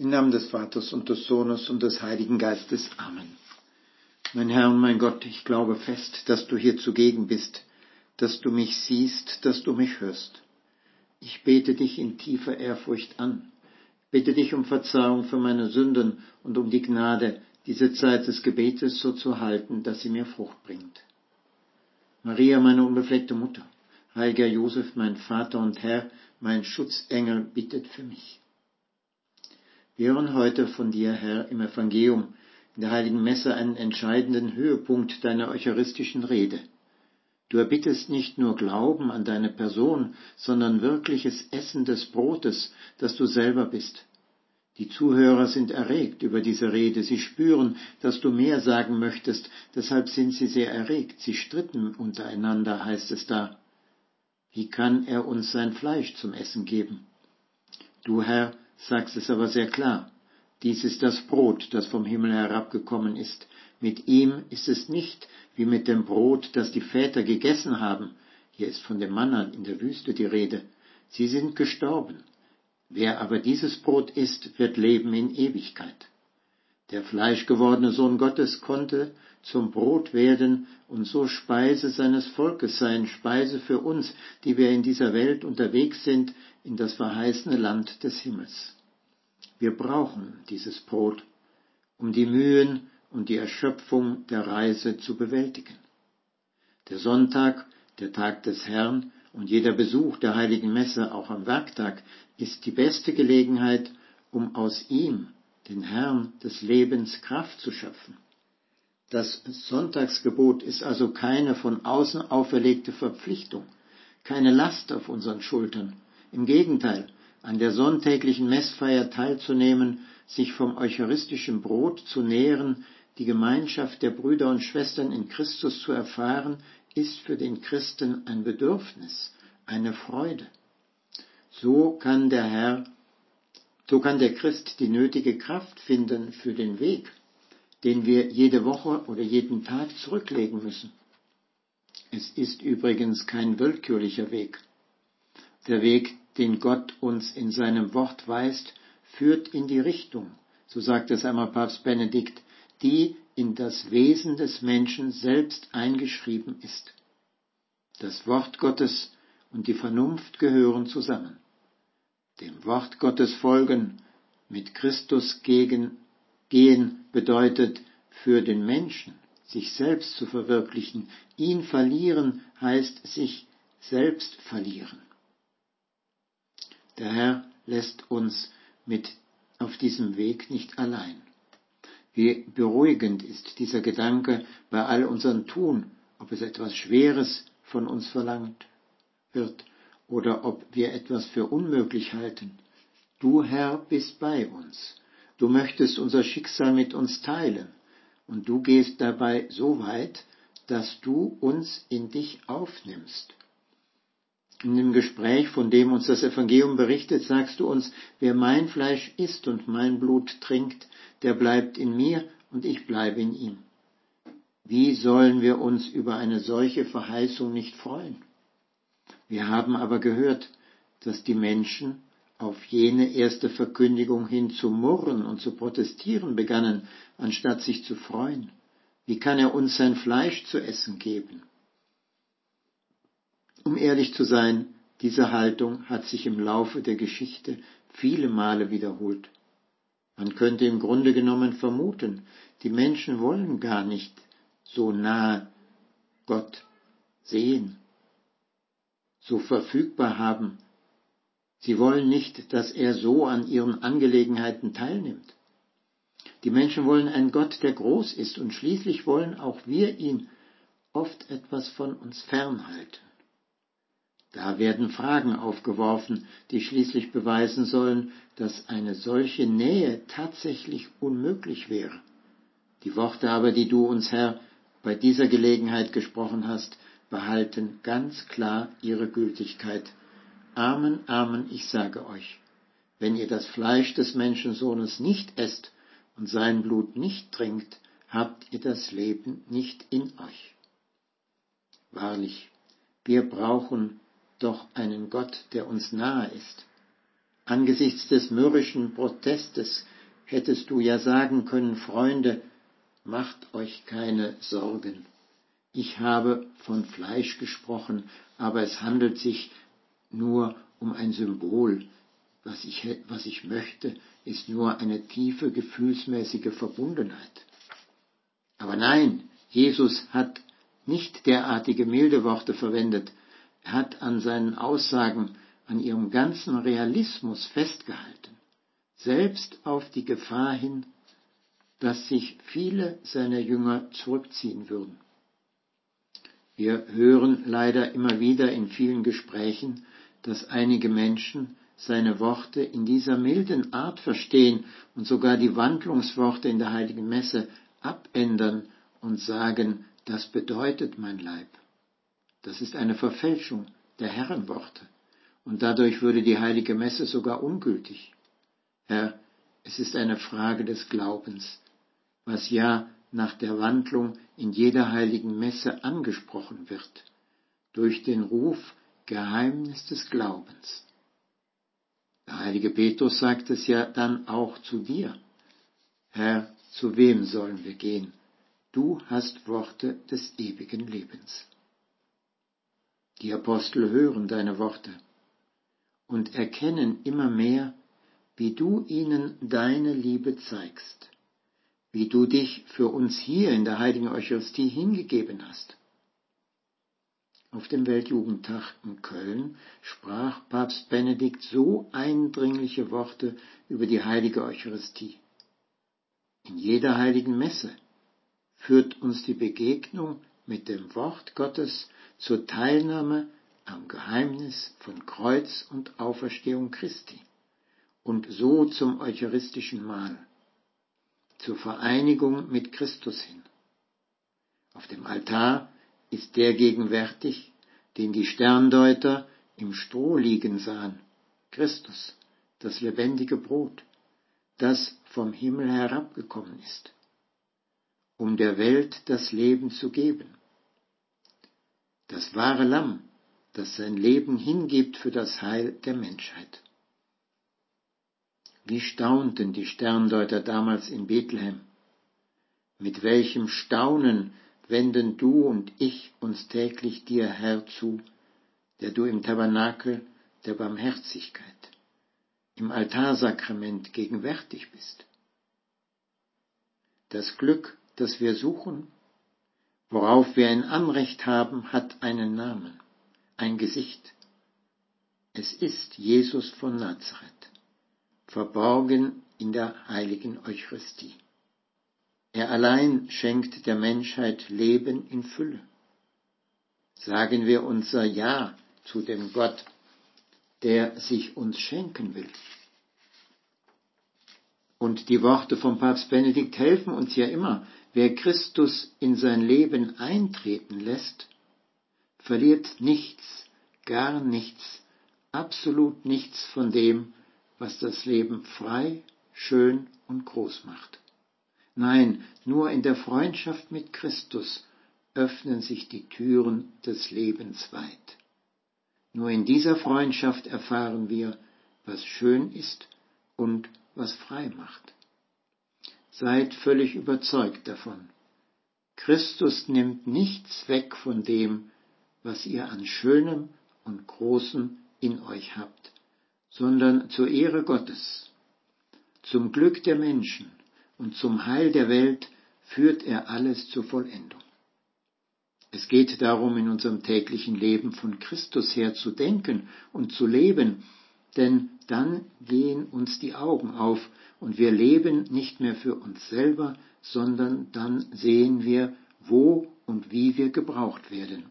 Im Namen des Vaters und des Sohnes und des Heiligen Geistes. Amen. Mein Herr und mein Gott, ich glaube fest, dass du hier zugegen bist, dass du mich siehst, dass du mich hörst. Ich bete dich in tiefer Ehrfurcht an, bitte dich um Verzeihung für meine Sünden und um die Gnade, diese Zeit des Gebetes so zu halten, dass sie mir Frucht bringt. Maria, meine unbefleckte Mutter, heiliger Josef, mein Vater und Herr, mein Schutzengel, bittet für mich. Wir hören heute von dir, Herr, im Evangelium, in der heiligen Messe einen entscheidenden Höhepunkt deiner eucharistischen Rede. Du erbittest nicht nur Glauben an deine Person, sondern wirkliches Essen des Brotes, das du selber bist. Die Zuhörer sind erregt über diese Rede, sie spüren, dass du mehr sagen möchtest, deshalb sind sie sehr erregt, sie stritten untereinander, heißt es da. Wie kann er uns sein Fleisch zum Essen geben? Du Herr, sagst es aber sehr klar. Dies ist das Brot, das vom Himmel herabgekommen ist. Mit ihm ist es nicht wie mit dem Brot, das die Väter gegessen haben. Hier ist von dem Manna in der Wüste die Rede. Sie sind gestorben. Wer aber dieses Brot isst, wird leben in Ewigkeit. Der fleischgewordene Sohn Gottes konnte zum Brot werden und so Speise seines Volkes sein, Speise für uns, die wir in dieser Welt unterwegs sind, in das verheißene Land des Himmels. Wir brauchen dieses Brot, um die Mühen und die Erschöpfung der Reise zu bewältigen. Der Sonntag, der Tag des Herrn und jeder Besuch der heiligen Messe auch am Werktag ist die beste Gelegenheit, um aus ihm, den Herrn des Lebens, Kraft zu schöpfen. Das Sonntagsgebot ist also keine von außen auferlegte Verpflichtung, keine Last auf unseren Schultern. Im Gegenteil, an der sonntäglichen Messfeier teilzunehmen, sich vom eucharistischen Brot zu nähren, die Gemeinschaft der Brüder und Schwestern in Christus zu erfahren, ist für den Christen ein Bedürfnis, eine Freude. So kann der Herr, so kann der Christ die nötige Kraft finden für den Weg den wir jede Woche oder jeden Tag zurücklegen müssen. Es ist übrigens kein willkürlicher Weg. Der Weg, den Gott uns in seinem Wort weist, führt in die Richtung, so sagt es einmal Papst Benedikt, die in das Wesen des Menschen selbst eingeschrieben ist. Das Wort Gottes und die Vernunft gehören zusammen. Dem Wort Gottes folgen, mit Christus gegen Gehen bedeutet für den Menschen, sich selbst zu verwirklichen. Ihn verlieren heißt sich selbst verlieren. Der Herr lässt uns mit auf diesem Weg nicht allein. Wie beruhigend ist dieser Gedanke bei all unserem Tun, ob es etwas Schweres von uns verlangt wird oder ob wir etwas für unmöglich halten. Du Herr bist bei uns Du möchtest unser Schicksal mit uns teilen und du gehst dabei so weit, dass du uns in dich aufnimmst. In dem Gespräch, von dem uns das Evangelium berichtet, sagst du uns, wer mein Fleisch isst und mein Blut trinkt, der bleibt in mir und ich bleibe in ihm. Wie sollen wir uns über eine solche Verheißung nicht freuen? Wir haben aber gehört, dass die Menschen auf jene erste Verkündigung hin zu murren und zu protestieren begannen, anstatt sich zu freuen. Wie kann er uns sein Fleisch zu essen geben? Um ehrlich zu sein, diese Haltung hat sich im Laufe der Geschichte viele Male wiederholt. Man könnte im Grunde genommen vermuten, die Menschen wollen gar nicht so nahe Gott sehen, so verfügbar haben, Sie wollen nicht, dass er so an ihren Angelegenheiten teilnimmt. Die Menschen wollen einen Gott, der groß ist, und schließlich wollen auch wir ihn oft etwas von uns fernhalten. Da werden Fragen aufgeworfen, die schließlich beweisen sollen, dass eine solche Nähe tatsächlich unmöglich wäre. Die Worte aber, die du uns, Herr, bei dieser Gelegenheit gesprochen hast, behalten ganz klar ihre Gültigkeit Amen, Amen, ich sage euch, wenn ihr das Fleisch des Menschensohnes nicht esst und sein Blut nicht trinkt, habt ihr das Leben nicht in euch. Wahrlich, wir brauchen doch einen Gott, der uns nahe ist. Angesichts des mürrischen Protestes hättest du ja sagen können, Freunde, macht euch keine Sorgen. Ich habe von Fleisch gesprochen, aber es handelt sich nur um ein Symbol. Was ich, was ich möchte, ist nur eine tiefe gefühlsmäßige Verbundenheit. Aber nein, Jesus hat nicht derartige milde Worte verwendet. Er hat an seinen Aussagen, an ihrem ganzen Realismus festgehalten, selbst auf die Gefahr hin, dass sich viele seiner Jünger zurückziehen würden. Wir hören leider immer wieder in vielen Gesprächen, dass einige Menschen seine Worte in dieser milden Art verstehen und sogar die Wandlungsworte in der heiligen Messe abändern und sagen, das bedeutet mein Leib. Das ist eine Verfälschung der Herrenworte und dadurch würde die heilige Messe sogar ungültig. Herr, es ist eine Frage des Glaubens, was ja nach der Wandlung in jeder heiligen Messe angesprochen wird, durch den Ruf Geheimnis des Glaubens. Der heilige Petrus sagt es ja dann auch zu dir. Herr, zu wem sollen wir gehen? Du hast Worte des ewigen Lebens. Die Apostel hören deine Worte und erkennen immer mehr, wie du ihnen deine Liebe zeigst wie du dich für uns hier in der heiligen Eucharistie hingegeben hast. Auf dem Weltjugendtag in Köln sprach Papst Benedikt so eindringliche Worte über die heilige Eucharistie. In jeder heiligen Messe führt uns die Begegnung mit dem Wort Gottes zur Teilnahme am Geheimnis von Kreuz und Auferstehung Christi und so zum eucharistischen Mahl zur Vereinigung mit Christus hin. Auf dem Altar ist der gegenwärtig, den die Sterndeuter im Stroh liegen sahen, Christus, das lebendige Brot, das vom Himmel herabgekommen ist, um der Welt das Leben zu geben. Das wahre Lamm, das sein Leben hingibt für das Heil der Menschheit. Wie staunten die Sterndeuter damals in Bethlehem? Mit welchem Staunen wenden du und ich uns täglich dir, Herr, zu, der du im Tabernakel der Barmherzigkeit, im Altarsakrament gegenwärtig bist. Das Glück, das wir suchen, worauf wir ein Anrecht haben, hat einen Namen, ein Gesicht. Es ist Jesus von Nazareth verborgen in der heiligen Eucharistie. Er allein schenkt der Menschheit Leben in Fülle. Sagen wir unser Ja zu dem Gott, der sich uns schenken will. Und die Worte von Papst Benedikt helfen uns ja immer. Wer Christus in sein Leben eintreten lässt, verliert nichts, gar nichts, absolut nichts von dem, was das Leben frei, schön und groß macht. Nein, nur in der Freundschaft mit Christus öffnen sich die Türen des Lebens weit. Nur in dieser Freundschaft erfahren wir, was schön ist und was frei macht. Seid völlig überzeugt davon. Christus nimmt nichts weg von dem, was ihr an Schönem und Großem in euch habt sondern zur Ehre Gottes. Zum Glück der Menschen und zum Heil der Welt führt er alles zur Vollendung. Es geht darum, in unserem täglichen Leben von Christus her zu denken und zu leben, denn dann gehen uns die Augen auf und wir leben nicht mehr für uns selber, sondern dann sehen wir, wo und wie wir gebraucht werden.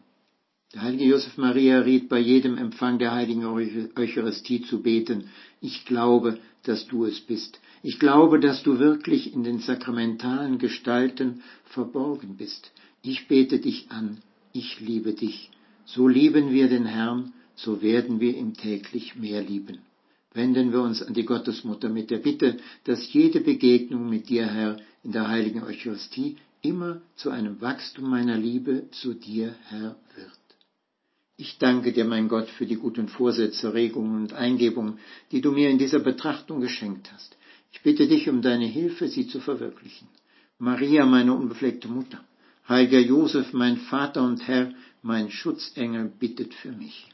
Der heilige Josef Maria riet bei jedem Empfang der heiligen Eucharistie zu beten, ich glaube, dass du es bist. Ich glaube, dass du wirklich in den sakramentalen Gestalten verborgen bist. Ich bete dich an, ich liebe dich. So lieben wir den Herrn, so werden wir ihn täglich mehr lieben. Wenden wir uns an die Gottesmutter mit der Bitte, dass jede Begegnung mit dir, Herr, in der heiligen Eucharistie immer zu einem Wachstum meiner Liebe zu dir, Herr, wird. Ich danke dir, mein Gott, für die guten Vorsätze, Regungen und Eingebungen, die du mir in dieser Betrachtung geschenkt hast. Ich bitte dich um deine Hilfe, sie zu verwirklichen. Maria, meine unbefleckte Mutter, heiliger Josef, mein Vater und Herr, mein Schutzengel, bittet für mich.